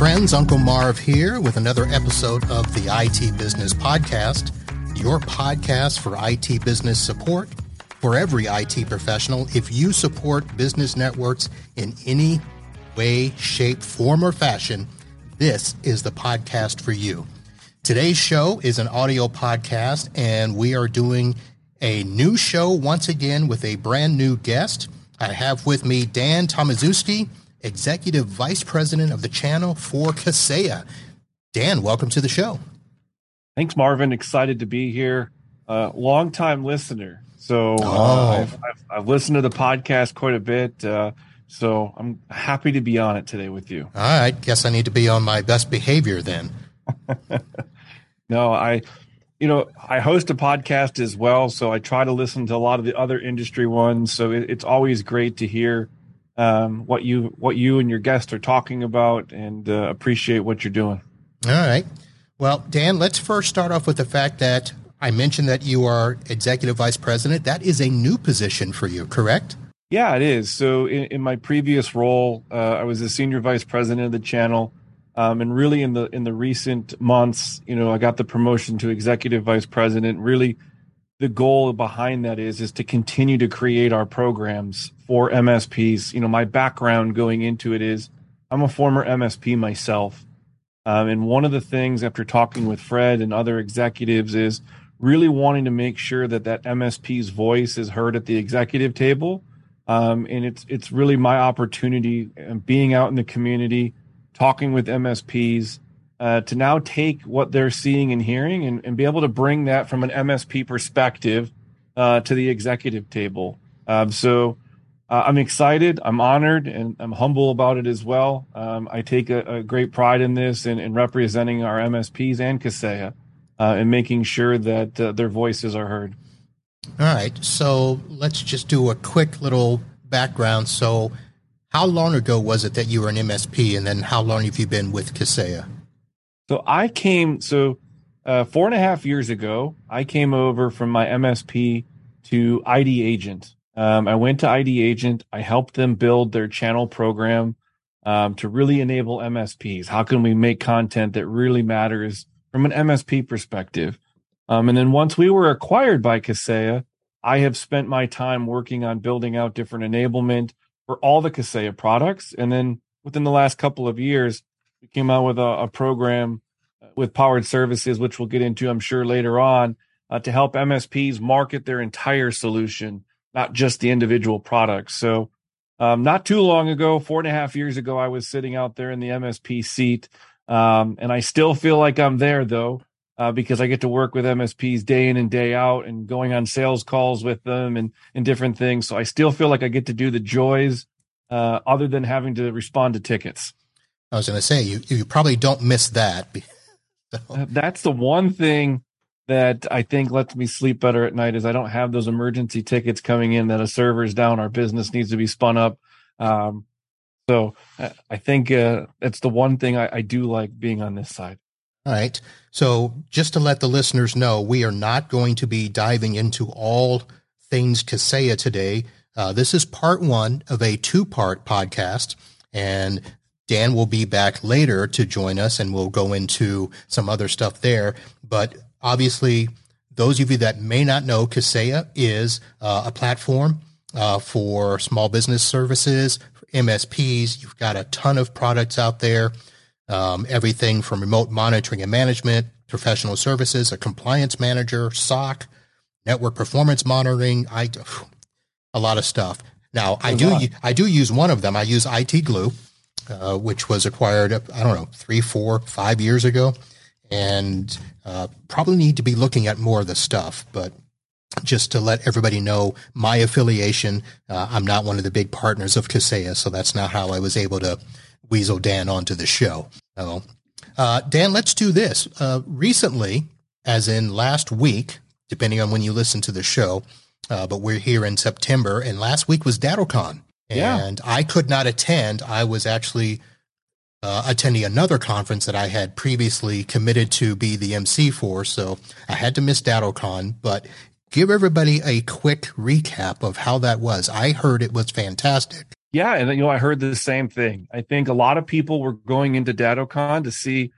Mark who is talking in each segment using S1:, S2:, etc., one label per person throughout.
S1: friends. Uncle Marv here with another episode of the IT Business Podcast, your podcast for IT business support for every IT professional. If you support business networks in any way, shape, form, or fashion, this is the podcast for you. Today's show is an audio podcast, and we are doing a new show once again with a brand new guest. I have with me Dan Tomaszewski, Executive Vice President of the channel for Kaseya. Dan, welcome to the show.
S2: Thanks, Marvin. Excited to be here. Uh, long time listener. So uh,
S1: Oh.
S2: I've, I've, I've listened to the podcast quite a bit. Uh, so I'm happy to be on it today with you.
S1: All right, guess I need to be on my best behavior then.
S2: No, I, you know, I host a podcast as well. So I try to listen to a lot of the other industry ones. So it, it's always great to hear um, what you what you and your guests are talking about, and uh, appreciate what you're doing.
S1: All right. Well, Dan, let's first start off with the fact that I mentioned that you are Executive Vice President. That is a new position for you, correct?
S2: Yeah, it is. So in, in my previous role, uh, I was the senior vice president of the channel, um, and really in the in the recent months, you know, I got the promotion to executive vice president. Really, the goal behind that is is to continue to create our programs for MSPs. You know, my background going into it is I'm a former MSP myself, um, and one of the things after talking with Fred and other executives is really wanting to make sure that that MSP's voice is heard at the executive table. Um, and it's it's really my opportunity uh, being out in the community, talking with MSPs, uh, to now take what they're seeing and hearing and, and be able to bring that from an MSP perspective uh, to the executive table. Um, so uh, I'm excited, I'm honored, and I'm humble about it as well. Um, I take a, a great pride in this and, and representing our MSPs and Kaseya uh, and making sure that uh, their voices are heard.
S1: All right. So let's just do a quick little background. So, how long ago was it that you were an MSP, and then how long have you been with Kaseya?
S2: So I came so uh, four and a half years ago. I came over from my MSP to ID Agent. Um, I went to ID Agent. I helped them build their channel program um, to really enable MSPs. How can we make content that really matters from an MSP perspective? Um, and then once we were acquired by Kaseya, I have spent my time working on building out different enablement for all the Kaseya products. And then within the last couple of years, we came out with a, a program uh, with Powered Services, which we'll get into, I'm sure, later on, uh, to help MSPs market their entire solution, not just the individual products. So, um, not too long ago, four and a half years ago, I was sitting out there in the MSP seat. Um, and I still feel like I'm there, though, uh, because I get to work with MSPs day in and day out and going on sales calls with them and, and different things. So I still feel like I get to do the joys uh, other than having to respond to tickets.
S1: I was going to say you you probably don't miss that. So-
S2: Uh, That's the one thing that I think lets me sleep better at night is I don't have those emergency tickets coming in that a server's down, our business needs to be spun up. Um, so uh, I think uh, that's the one thing I, I do like being on this side.
S1: All right. So, just to let the listeners know, we are not going to be diving into all things Kaseya today. Uh, this is part one of a two part podcast, and Dan will be back later to join us and we'll go into some other stuff there. But obviously, those of you that may not know, Kaseya is uh, a platform uh, for small business services, MSPs. You've got a ton of products out there um, everything from remote monitoring and management, professional services, a compliance manager, SOC, network performance monitoring, I, a lot of stuff. Now I do. I do use one of them. I use IT Glue, uh, which was acquired I don't know three, four, five years ago, and uh, probably need to be looking at more of the stuff. But just to let everybody know my affiliation, uh, I'm not one of the big partners of Kaseya, so that's not how I was able to weasel Dan onto the show. So, uh, Dan, let's do this. Uh, recently, as in last week, depending on when you listen to the show, uh, but we're here in September, and last week was DattoCon.
S2: Yeah.
S1: And I could not attend. I was actually uh, attending another conference that I had previously committed to be the MC for, so I had to miss DattoCon. But give everybody a quick recap of how that was. I heard it was fantastic.
S2: Yeah, and you know, I heard the same thing. I think a lot of people were going into DattoCon to see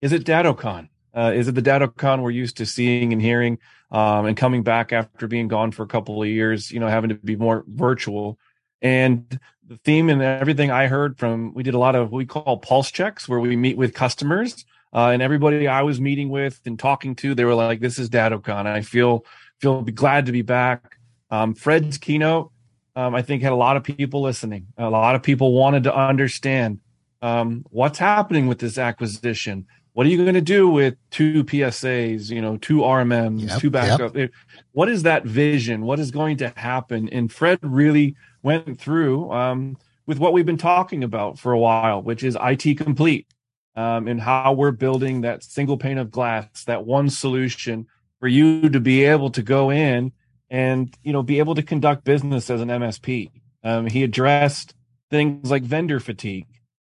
S2: is it DattoCon? Uh, is it the DattoCon we're used to seeing and hearing, um, and coming back after being gone for a couple of years? You know, having to be more virtual. And the theme and everything I heard from, we did a lot of what we call pulse checks, where we meet with customers, uh, and everybody I was meeting with and talking to, they were like, "This is DattoCon," and I feel feel glad to be back. Um, Fred's keynote, um, I think, had a lot of people listening. A lot of people wanted to understand um, what's happening with this acquisition what are you going to do with two PSAs, you know, two RMMs, yep, two backup? Yep. What is that vision? What is going to happen? And Fred really went through um, with what we've been talking about for a while, which is IT complete um, and how we're building that single pane of glass, that one solution for you to be able to go in and, you know, be able to conduct business as an MSP. Um, he addressed things like vendor fatigue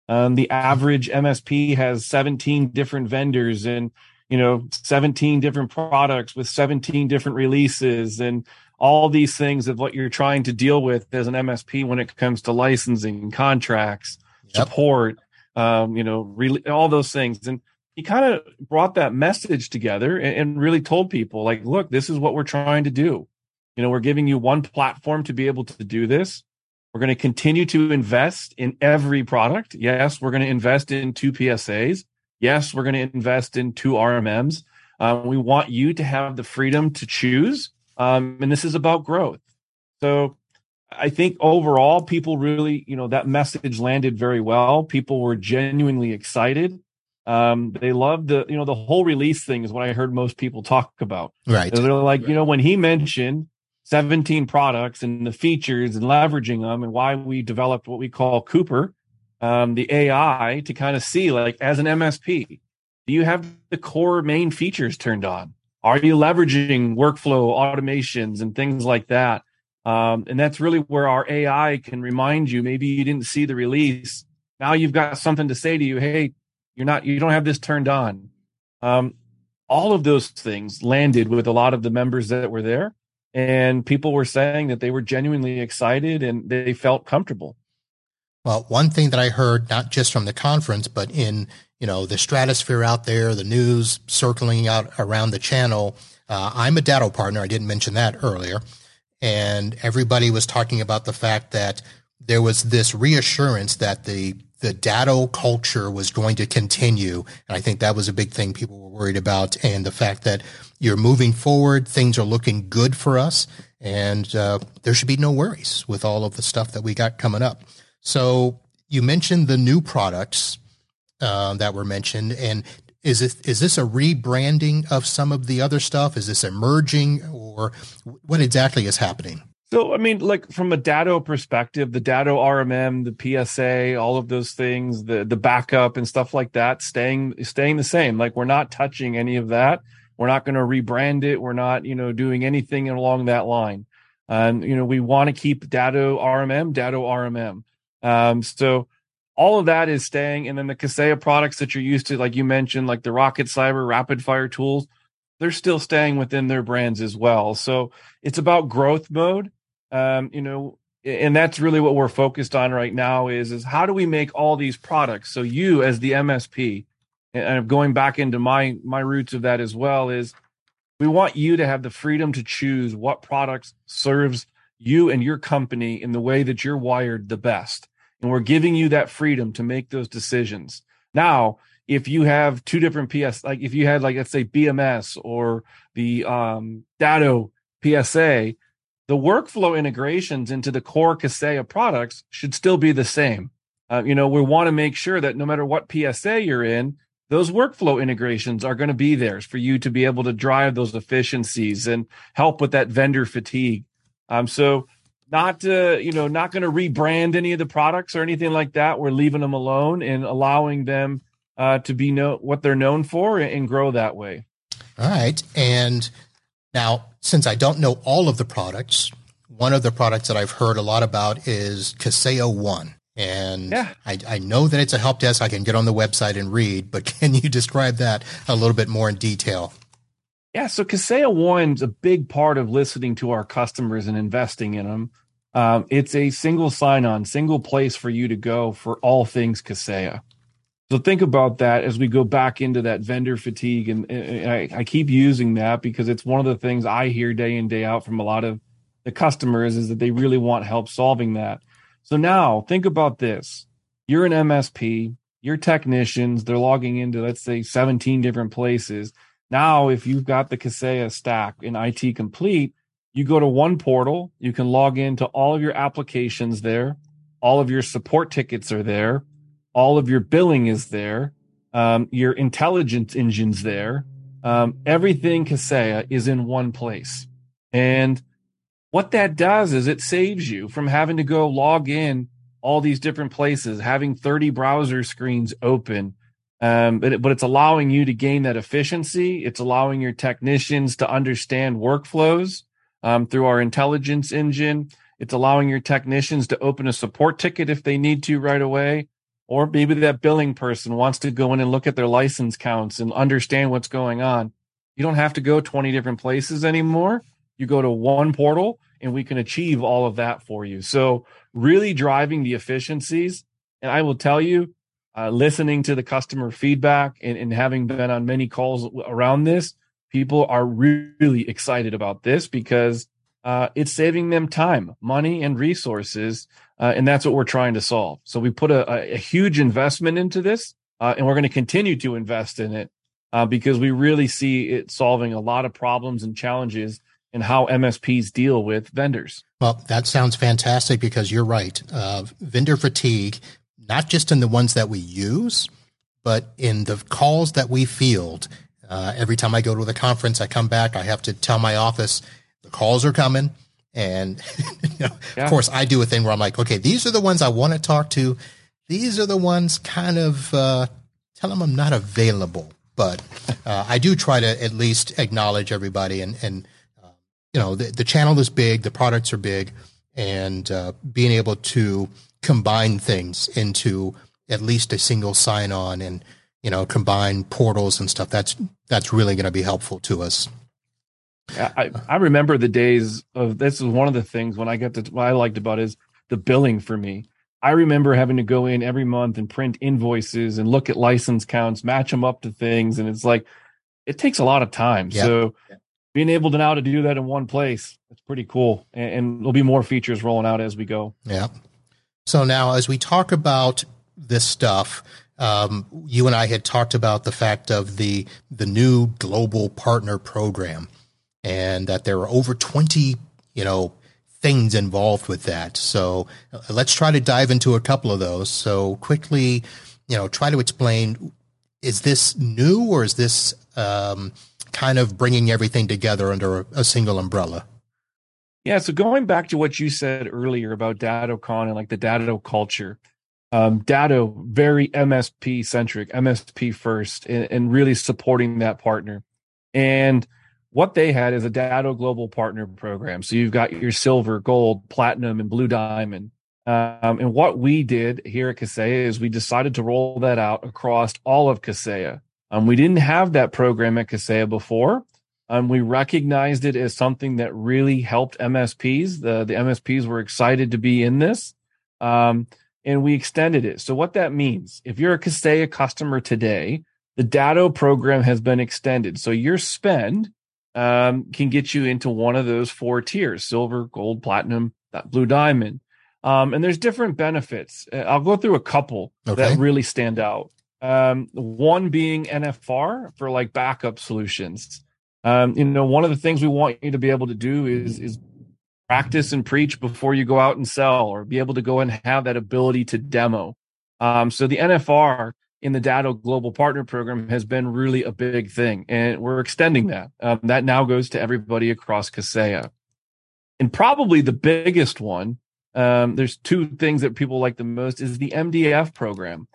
S2: um, the average MSP has 17 different vendors and you know 17 different products with 17 different releases and all these things of what you're trying to deal with as an MSP when it comes to licensing, contracts, yep. support, um, you know, re- all those things. And he kind of brought that message together and, and really told people, like, look, this is what we're trying to do. You know, we're giving you one platform to be able to do this. We're going to continue to invest in every product. Yes, we're going to invest in two PSAs. Yes, we're going to invest in two RMMs. Um, we want you to have the freedom to choose. Um, and this is about growth. So I think overall, people really, you know, that message landed very well. People were genuinely excited. Um, they loved the, you know, the whole release thing is what I heard most people talk about.
S1: Right.
S2: they're like, right. you know, when he mentioned 17 products and the features and leveraging them and why we developed what we call Cooper, um, the AI to kind of see like as an MSP, do you have the core main features turned on? Are you leveraging workflow automations and things like that? Um, and that's really where our AI can remind you. Maybe you didn't see the release. Now you've got something to say to you. Hey, you're not, you don't have this turned on. Um, all of those things landed with a lot of the members that were there and people were saying that they were genuinely excited and they felt comfortable.
S1: Well, one thing that I heard, not just from the conference, but in you know the stratosphere out there, the news circling out around the channel. Uh, I'm a Datto partner. I didn't mention that earlier, and everybody was talking about the fact that there was this reassurance that the the Datto culture was going to continue. And I think that was a big thing people were worried about. And the fact that you're moving forward, things are looking good for us. And uh, there should be no worries with all of the stuff that we got coming up. So you mentioned the new products uh, that were mentioned. And is this, is this a rebranding of some of the other stuff? Is this emerging or what exactly is happening?
S2: So, I mean, like from a Datto perspective, the Datto RMM, the PSA, all of those things, the the backup and stuff like that, staying staying the same. Like we're not touching any of that. We're not going to rebrand it. We're not, you know, doing anything along that line. Um, you know, we want to keep Datto RMM, Datto RMM. Um, so all of that is staying. And then the Kaseya products that you're used to, like you mentioned, like the RocketCyber Rapid Fire tools, they're still staying within their brands as well. So it's about growth mode um, you know, and that's really what we're focused on right now is is how do we make all these products so you as the msp and going back into my my roots of that as well is we want you to have the freedom to choose what products serves you and your company in the way that you're wired the best and we're giving you that freedom to make those decisions now if you have two different ps like if you had like let's say BMS or the um Datto PSA the workflow integrations into the core Kaseya products should still be the same. Uh, you know, we want to make sure that no matter what PSA you're in, those workflow integrations are going to be there for you to be able to drive those efficiencies and help with that vendor fatigue. Um, so not uh, you know not going to rebrand any of the products or anything like that. We're leaving them alone and allowing them uh, to be know what they're known for and grow that way.
S1: All right, and now, since I don't know all of the products, one of the products that I've heard a lot about is Kaseya One. And yeah. I, I know that it's a help desk I can get on the website and read, but can you describe that a little bit more in detail?
S2: Yeah, so Kaseya One's a big part of listening to our customers and investing in them. Um, it's a single sign on, single place for you to go for all things Kaseya. So think about that as we go back into that vendor fatigue. And, and I, I, keep using that because it's one of the things I hear day in, day out from a lot of the customers is that they really want help solving that. So now think about this. You're an MSP, your technicians, they're logging into, let's say, 17 different places. Now, if you've got the Kaseya stack in IT complete, you go to one portal, you can log into all of your applications there, all of your support tickets are there, all of your billing is there, um, your intelligence engine's there. Um, everything Kaseya is in one place. And what that does is it saves you from having to go log in all these different places, having 30 browser screens open. Um, but, it, but it's allowing you to gain that efficiency. It's allowing your technicians to understand workflows um, through our intelligence engine. It's allowing your technicians to open a support ticket if they need to right away. Or maybe that billing person wants to go in and look at their license counts and understand what's going on. You don't have to go 20 different places anymore. You go to one portal and we can achieve all of that for you. So, really driving the efficiencies. And I will tell you, uh, listening to the customer feedback and, and having been on many calls around this, people are really excited about this because uh, it's saving them time, money, and resources. Uh, and that's what we're trying to solve. So we put a, a huge investment into this, uh, and we're going to continue to invest in it uh, because we really see it solving a lot of problems and challenges in how MSPs deal with vendors.
S1: Well, that sounds fantastic because you're right. Uh, vendor fatigue, not just in the ones that we use, but in the calls that we field uh, every time I go to the conference, I come back, I have to tell my office the calls are coming. And you know, yeah. of course, I do a thing where I'm like, okay, these are the ones I want to talk to. These are the ones kind of uh, tell them I'm not available. But uh, I do try to at least acknowledge everybody. And, and uh, you know, the, the channel is big, the products are big, and uh, being able to combine things into at least a single sign on and you know, combine portals and stuff. That's that's really going to be helpful to us.
S2: I, I remember the days of this is one of the things when I got to what I liked about is the billing for me. I remember having to go in every month and print invoices and look at license counts, match them up to things, and it's like it takes a lot of time. Yeah. So being able to now to do that in one place, it's pretty cool. And, and there'll be more features rolling out as we go.
S1: Yeah. So now as we talk about this stuff, um, you and I had talked about the fact of the the new global partner program, and that there are over twenty, you know, things involved with that. So uh, let's try to dive into a couple of those. So quickly, you know, try to explain: is this new or is this um, kind of bringing everything together under a, a single umbrella?
S2: Yeah. So going back to what you said earlier about DattoCon and like the Datto culture um, Datto very MSP centric, MSP first, and, and, really supporting that partner. And what they had is a Datto Global Partner Program. So you've got your silver, gold, platinum, and blue diamond. Um, and what we did here at Kaseya is we decided to roll that out across all of Kaseya. Um, we didn't have that program at Kaseya before. Um, we recognized it as something that really helped MSPs. The, the MSPs were excited to be in this. Um, and we extended it. So what that means, if you're a Kaseya customer today, the Datto program has been extended. So your spend um, can get you into one of those four tiers: silver, gold, platinum, that blue diamond. Um, and there's different benefits. Uh, I'll go through a couple okay. that really stand out. Um, one being NFR for like backup solutions. Um, you know, one of the things we want you to be able to do is is practice and preach before you go out and sell or be able to go and have that ability to demo. Um, so the NFR in the Datto Global Partner Program has been really a big thing, and we're extending that. Um, that now goes to everybody across Kaseya. And probably the biggest one, um, there's two things that people like the most is the MDF program.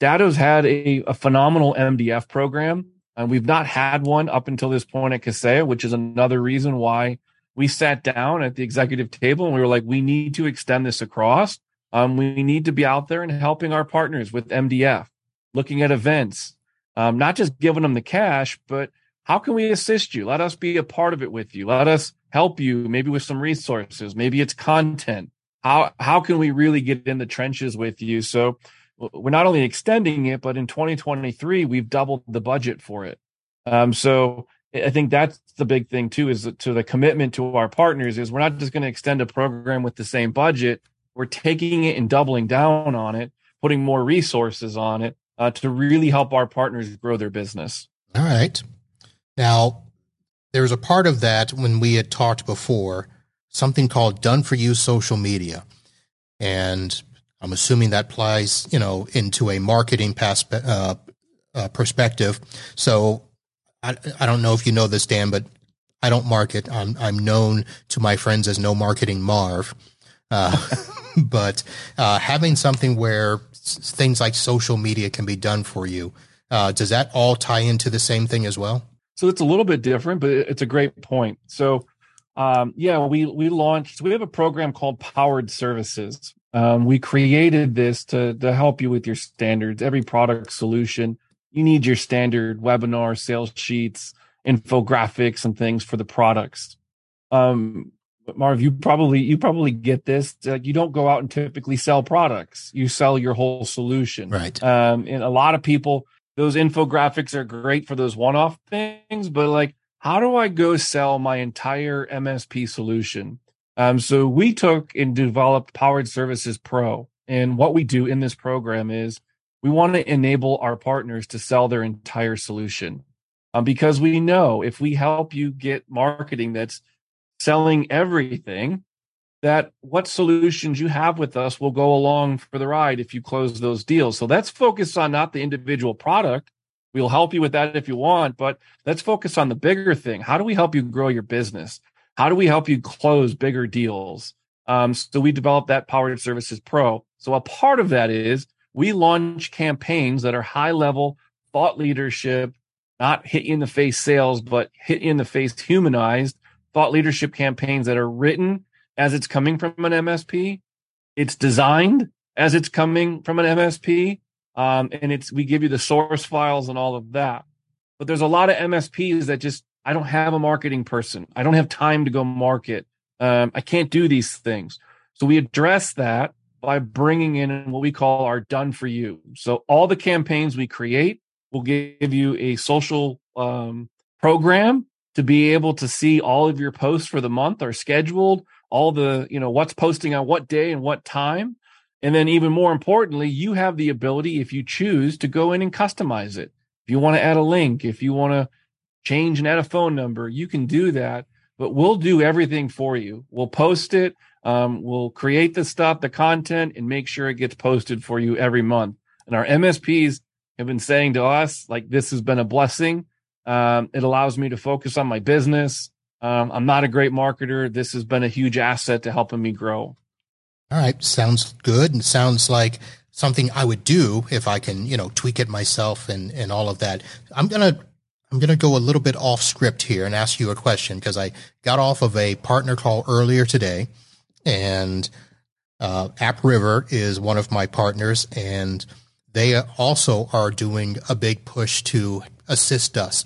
S2: Datto's had a, a phenomenal MDF program, and we've not had one up until this point at Kaseya, which is another reason why we sat down at the executive table and we were like, we need to extend this across. Um, we need to be out there and helping our partners with MDF, looking at events, um, not just giving them the cash, but how can we assist you? Let us be a part of it with you. Let us help you maybe with some resources. Maybe it's content. how how can we really get in the trenches with you? So we're not only extending it, but in 2023 we've doubled the budget for it. Um, so I think that's the big thing too, is to the commitment to our partners is we're not just going to extend a program with the same budget. We're taking it and doubling down on it, putting more resources on it uh, to really help our partners grow their business.
S1: All right. Now, there's a part of that when we had talked before, something called done for you social media. And I'm assuming that applies, you know, into a marketing uh, uh, perspective. So I, I don't know if you know this, Dan, but I don't market. I'm, I'm known to my friends as no marketing Marv. Uh, but uh, having something where things like social media can be done for you, uh, does that all tie into the same thing as well?
S2: So it's a little bit different, but it's a great point. So, um, yeah, we we launched. we have a program called Powered Services. Um, we created this to to help you with your standards. Every product solution, you need your standard webinar, sales sheets, infographics, and things for the products. Um, Marv, you probably you probably get this. Like you don't go out and typically sell products; you sell your whole solution.
S1: Right.
S2: Um, and a lot of people those infographics are great for those one-off things, but like, how do I go sell my entire MSP solution? Um, so we took and developed Powered Services Pro. And what we do in this program is we want to enable our partners to sell their entire solution. Um, because we know if we help you get marketing that's selling everything, that what solutions you have with us will go along for the ride if you close those deals. So that's focused on not the individual product. We'll help you with that if you want, but let's focus on the bigger thing. How do we help you grow your business? How do we help you close bigger deals? Um, so we developed that Powered Services Pro. So a part of that is we launch campaigns that are high level thought leadership, not hit you in the face sales, but hit in the face humanized thought leadership campaigns that are written as it's coming from an MSP. It's designed as it's coming from an MSP. Um, and it's, we give you the source files and all of that. But there's a lot of MSPs that just, I don't have a marketing person. I don't have time to go market. Um, I can't do these things. So we address that by bringing in what we call our done for you. So all the campaigns we create will give you a social um, program to be able to see all of your posts for the month are scheduled all the, you know, what's posting on what day and what time. And then even more importantly, you have the ability, if you choose, to go in and customize it. If you want to add a link, if you want to change and add a phone number, you can do that. But we'll do everything for you. We'll post it. Um, we'll create the stuff, the content, and make sure it gets posted for you every month. And our MSPs have been saying to us, like, this has been a blessing. Um, it allows me to focus on my business. Um, I'm not a great marketer. This has been a huge asset to helping me grow.
S1: All right, sounds good, and sounds like something I would do if I can, you know, tweak it myself and and all of that. I'm gonna I'm gonna go a little bit off script here and ask you a question because I got off of a partner call earlier today, and uh, AppRiver is one of my partners, and they also are doing a big push to assist us.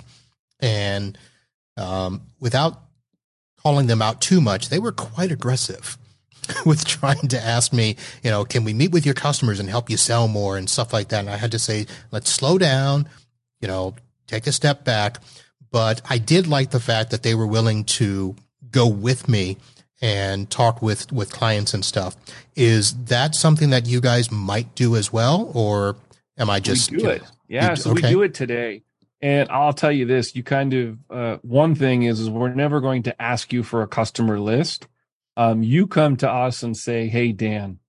S1: And um, without calling them out too much, they were quite aggressive with trying to ask me, you know, can we meet with your customers and help you sell more and stuff like that. And I had to say, let's slow down, you know, take a step back. But I did like the fact that they were willing to go with me and talk with, with clients and stuff. Is that something that you guys might do as well? Or am I just
S2: we do it? Yeah. so okay. we do it today. And I'll tell you this, you kind of, uh, one thing is, is we're never going to ask you for a customer list. Um, you come to us and say, Hey, Dan,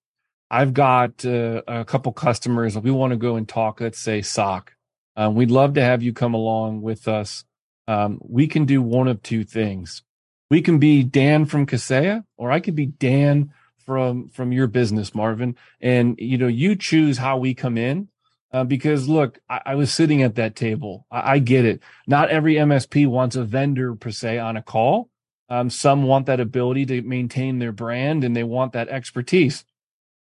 S2: I've got uh, a couple customers. We want to go and talk, let's say SOC. Um, we'd love to have you come along with us. Um, we can do one of two things. We can be Dan from Kaseya, or I could be Dan from, from your business, Marvin. And, you know, you choose how we come in. Uh, because look, I, I, was sitting at that table. I, I, get it. Not every MSP wants a vendor per se on a call. Um, some want that ability to maintain their brand and they want that expertise.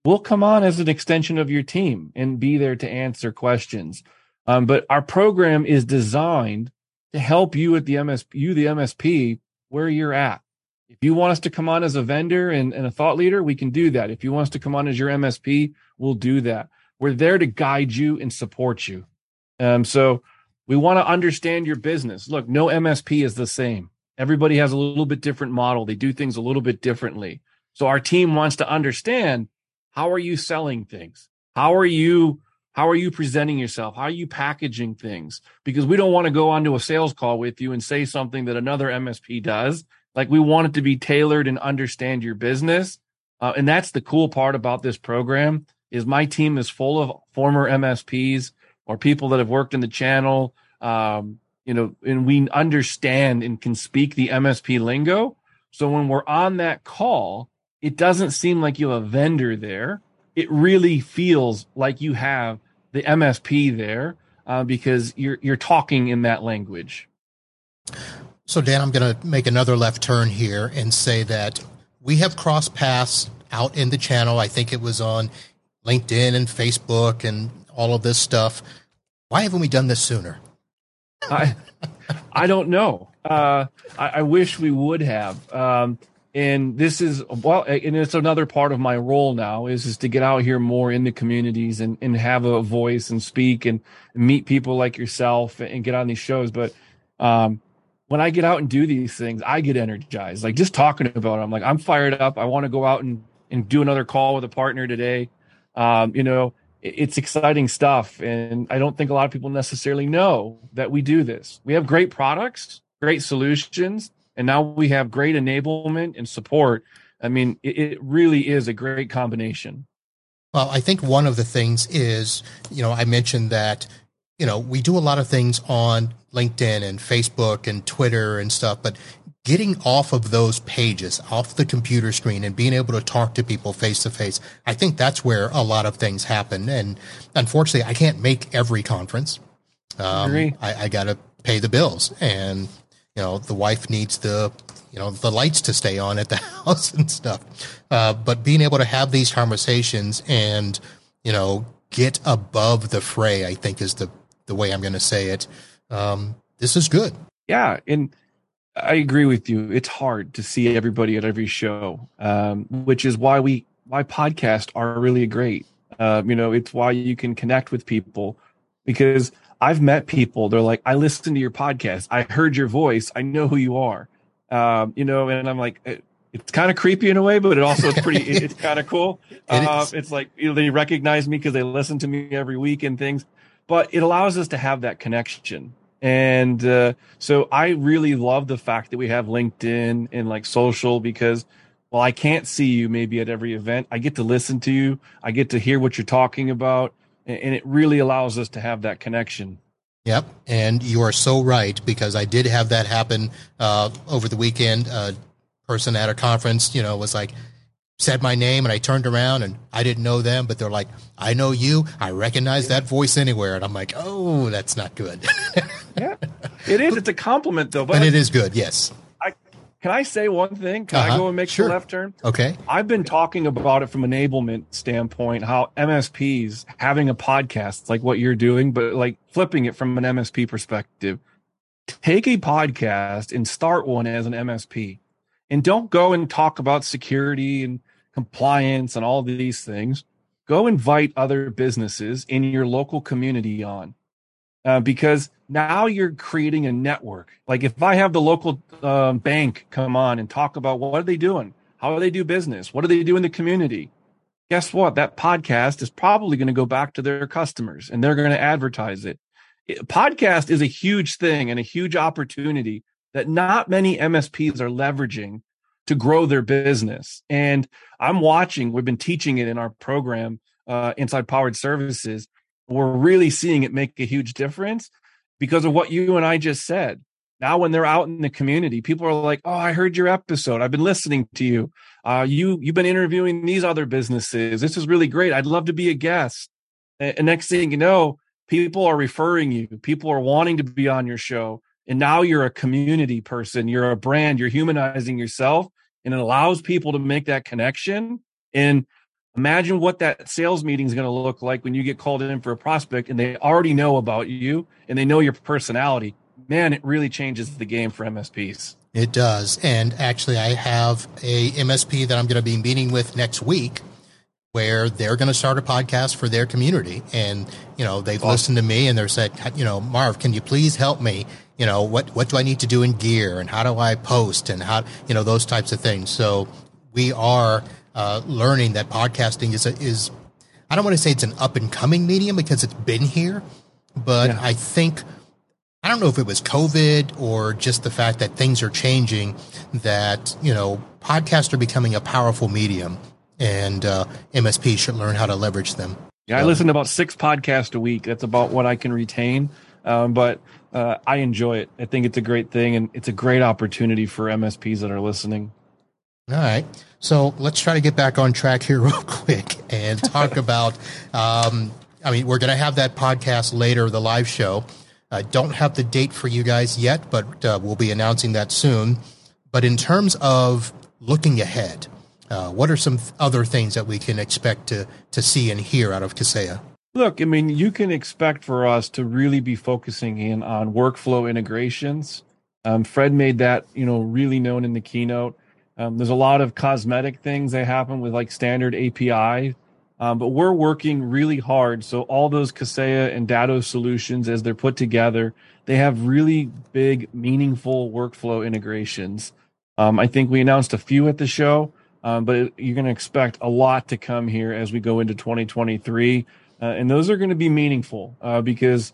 S2: We'll come on as an extension of your team and be there to answer questions. Um, but our program is designed to help you at the MSP, you, the MSP, where you're at. If you want us to come on as a vendor and, and a thought leader, we can do that. If you want us to come on as your MSP, we'll do that. We're there to guide you and support you. Um, so we want to understand your business. Look, no MSP is the same. Everybody has a little bit different model. They do things a little bit differently. So our team wants to understand how are you selling things? How are you how are you presenting yourself? How are you packaging things? Because we don't want to go onto a sales call with you and say something that another MSP does. Like we want it to be tailored and understand your business. Uh, and that's the cool part about this program is my team is full of former MSPs or people that have worked in the channel. Um, you know, and we understand and can speak the MSP lingo. So when we're on that call, it doesn't seem like you have a vendor there. It really feels like you have the MSP there uh, because you're you're talking in that language.
S1: So Dan, I'm going to make another left turn here and say that we have crossed paths out in the channel. I think it was on LinkedIn and Facebook and all of this stuff. Why haven't we done this sooner?
S2: I I don't know. Uh, I, I, wish we would have. Um, and this is well, and it's another part of my role now is is to get out here more in the communities and and have a voice and speak and meet people like yourself and get on these shows. But um, when I get out and do these things, I get energized. Like just talking about it, I'm like I'm fired up. I want to go out and and do another call with a partner today. Um, you know, it's exciting stuff. And I don't think a lot of people necessarily know that we do this. We have great products, great solutions, and now we have great enablement and support. I mean, it, it really is a great combination.
S1: Well, I think one of the things is, you know, I mentioned that, you know, we do a lot of things on LinkedIn and Facebook and Twitter and stuff, but getting off of those pages, off the computer screen and being able to talk to people face to face, I think that's where a lot of things happen. And unfortunately, I can't make every conference. Um, I, I got to pay the bills and, you know, the wife needs the, you know, the lights to stay on at the house and stuff. Uh, but being able to have these conversations and, you know, get above the fray, I think is the, the way I'm going to say it. Um, this is good.
S2: Yeah. And, I agree with you. It's hard to see everybody at every show, um, which is why we why podcasts are really great. Um, you know, it's why you can connect with people because I've met people. They're like, I listened to your podcast. I heard your voice. I know who you are. Um, you know, and I'm like, it, it's kind of creepy in a way, but it also it's pretty. it, it's kind of cool. Uh, it's like you know, they recognize me because they listen to me every week and things. But it allows us to have that connection and uh, so I really love the fact that we have LinkedIn and like social because, well, I can't see you maybe at every event. I get to listen to you, I get to hear what you're talking about, and, and it really allows us to have that connection.
S1: Yep. And you are so right because I did have that happen uh, over the weekend. A person at a conference, you know, was like, said my name and I turned around and I didn't know them, but they're like, I know you. I recognize that voice anywhere. And I'm like, oh, that's not good.
S2: yeah, it is. It's a compliment though.
S1: But, but it is good. Yes.
S2: Can I say one thing? Can uh-huh. I go and make sure. the left turn?
S1: Okay.
S2: I've been talking about it from an enablement standpoint, how MSPs having a podcast like what you're doing, but like flipping it from an MSP perspective. Take a podcast and start one as an MSP and don't go and talk about security and compliance and all these things, go invite other businesses in your local community on. Uh, because now you're creating a network. Like if I have the local um, bank come on and talk about what are they doing, how do they do business, what do they do in the community, guess what? That podcast is probably going to go back to their customers and they're going to advertise it. it. Podcast is a huge thing and a huge opportunity that not many MSPs are leveraging to grow their business. And I'm watching, we've been teaching it in our program, uh, Inside Powered Services. We're really seeing it make a huge difference because of what you and I just said. Now, when they're out in the community, people are like, "Oh, I heard your episode. I've been listening to you. Uh, you you've been interviewing these other businesses. This is really great. I'd love to be a guest." And, next thing you know, people are referring you. People are wanting to be on your show and now you're a community person you're a brand you're humanizing yourself and it allows people to make that connection and imagine what that sales meeting is going to look like when you get called in for a prospect and they already know about you and they know your personality man, it really changes the game for MSPs.
S1: It does. And actually, I have a MSP that I'm going to be meeting with next week where they're going to start a podcast for their community. And, you know, they've awesome. listened to me and they're said, you know, Marv, can you please help me? You know, what, what do I need to do in gear and how do I post and how, you know, those types of things. So we are uh, learning that podcasting is, a, is, I don't want to say it's an up and coming medium because it's been here, but yeah. I think I don't know if it was COVID or just the fact that things are changing, that, you know, podcasts are becoming a powerful medium and uh, MSP should learn how to leverage them.
S2: Yeah, I listen to about six podcasts a week. That's about what I can retain. Um, but uh, I enjoy it. I think it's a great thing and it's a great opportunity for MSPs that are listening.
S1: All right. So let's try to get back on track here real quick and talk about. Um, I mean, we're going to have that podcast later, the live show. I don't have the date for you guys yet, but uh, we'll be announcing that soon. But in terms of looking ahead, uh, what are some other things that we can expect to to see and hear out of Kaseya?
S2: Look, I mean, you can expect for us to really be focusing in on workflow integrations. Um, Fred made that you know really known in the keynote. Um, there's a lot of cosmetic things that happen with like standard API um, but we're working really hard. So all those Kaseya and Datto solutions, as they're put together, they have really big, meaningful workflow integrations. Um, I think we announced a few at the show, um, but you're going to expect a lot to come here as we go into 2023. Uh, and those are going to be meaningful uh, because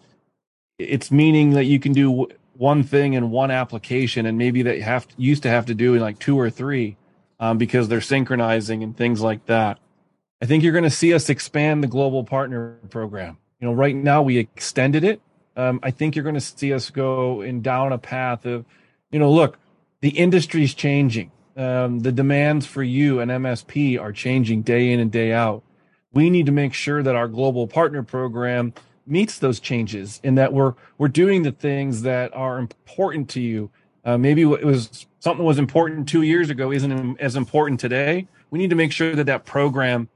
S2: it's meaning that you can do one thing in one application and maybe that you have to, used to have to do in like two or three um, because they're synchronizing and things like that. I think you're going to see us expand the global partner program. You know, right now we extended it. Um, I think you're going to see us go in down a path of, you know, look, the industry's changing. Um, the demands for you and MSP are changing day in and day out. We need to make sure that our global partner program meets those changes and that we're we're doing the things that are important to you. Uh, maybe it was something was important two years ago isn't as important today. We need to make sure that that program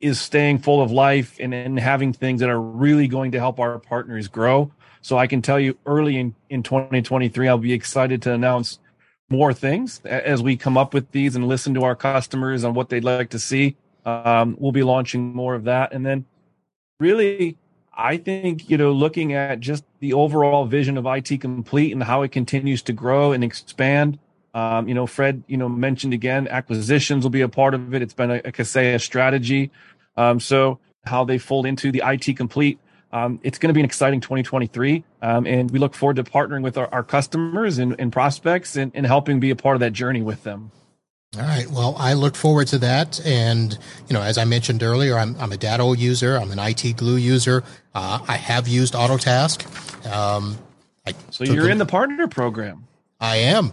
S2: is staying full of life and, and having things that are really going to help our partners grow. So I can tell you early in, in 2023, I'll be excited to announce more things as we come up with these and listen to our customers on what they'd like to see. Um, we'll be launching more of that. And then really, I think, you know, looking at just the overall vision of IT Complete and how it continues to grow and expand, um, you know, Fred, you know, mentioned again, acquisitions will be a part of it. It's been a, a Kaseya strategy. Um, so how they fold into the IT complete. Um, it's going to be an exciting 2023. Um, and we look forward to partnering with our, our customers and, and prospects and, and, helping be a part of that journey with them.
S1: All right. Well, I look forward to that. And, you know, as I mentioned earlier, I'm, I'm a Datto user. I'm an IT glue user. Uh, I have used Autotask. Um,
S2: so you're in the partner program.
S1: I am.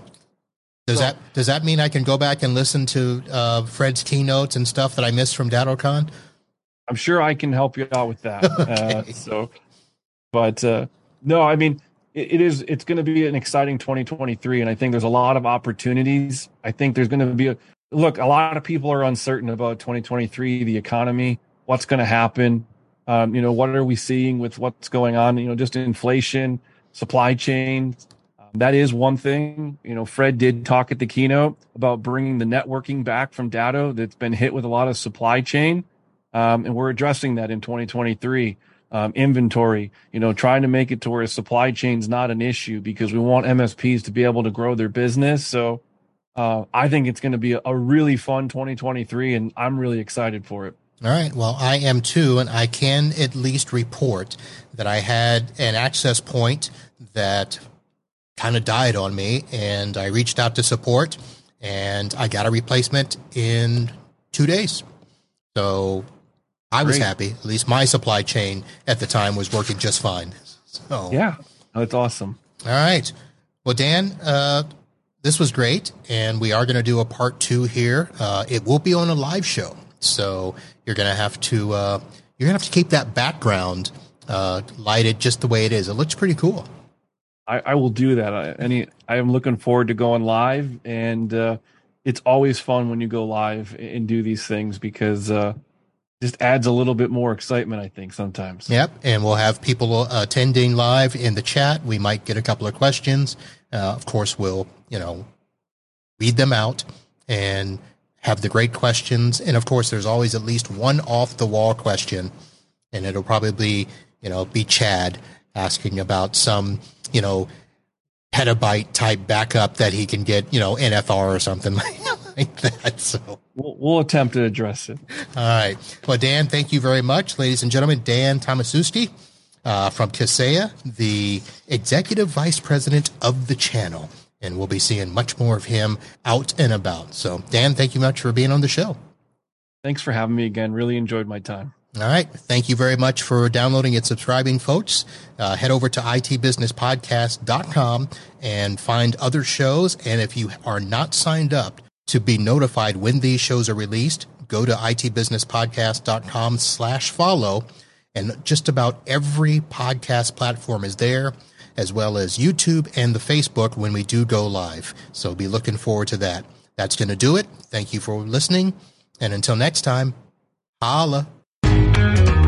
S1: Does so, that does that mean I can go back and listen to uh, Fred's keynotes and stuff that I missed from DattoCon?
S2: I'm sure I can help you out with that. okay. uh, so, but uh, no, I mean it, is. It's going to be an exciting 2023, and I think there's a lot of opportunities. I think there's going to be a look. A lot of people are uncertain about 2023, the economy, what's going to happen. Um, you know, what are we seeing with what's going on? You know, just inflation, supply chain, that is one thing. You know, Fred did talk at the keynote about bringing the networking back from Datto that's been hit with a lot of supply chain. Um, and we're addressing that in 2023. Um, inventory, you know, trying to make it to where supply chain's not an issue because we want MSPs to be able to grow their business. So uh, I think it's going to be a, a really fun 2023, and I'm really excited for it.
S1: All right. Well, I am too, and I can at least report that I had an access point that kind of died on me, and I reached out to support, and I got a replacement in two days. So I was Great. happy. At least my supply chain at the time was working just fine. So
S2: yeah, that's awesome.
S1: All right. Well, Dan, uh, this was great, and we are going to do a part two here. Uh, it will be on a live show, so you're going to have to uh, you're going to have to keep that background uh, lighted just the way it is. It looks pretty cool.
S2: I, I will do that. I, any, I am looking forward to going live, and uh, it's always fun when you go live and do these things because uh, just adds a little bit more excitement, I think, sometimes.
S1: Yep. And we'll have people attending live in the chat. We might get a couple of questions. Uh, of course, we'll, you know, read them out and have the great questions. And of course, there's always at least one off the wall question. And it'll probably you know, be Chad asking about some, you know, petabyte type backup that he can get, you know, NFR or something like that. So
S2: we'll, we'll attempt to address it.
S1: All right. Well, Dan, thank you very much, ladies and gentlemen. Dan Tomaszewski uh, from Kaseya, the executive vice president of the channel. And we'll be seeing much more of him out and about. So, Dan, thank you much for being on the show.
S2: Thanks for having me again. Really enjoyed my time.
S1: All right. Thank you very much for downloading and subscribing, folks. Uh, head over to itbusinesspodcast.com and find other shows. And if you are not signed up to be notified when these shows are released, go to itbusinesspodcast.com slash follow. And just about every podcast platform is there, as well as YouTube and the Facebook when we do go live. So be looking forward to that. That's going to do it. Thank you for listening. And until next time, holla. You.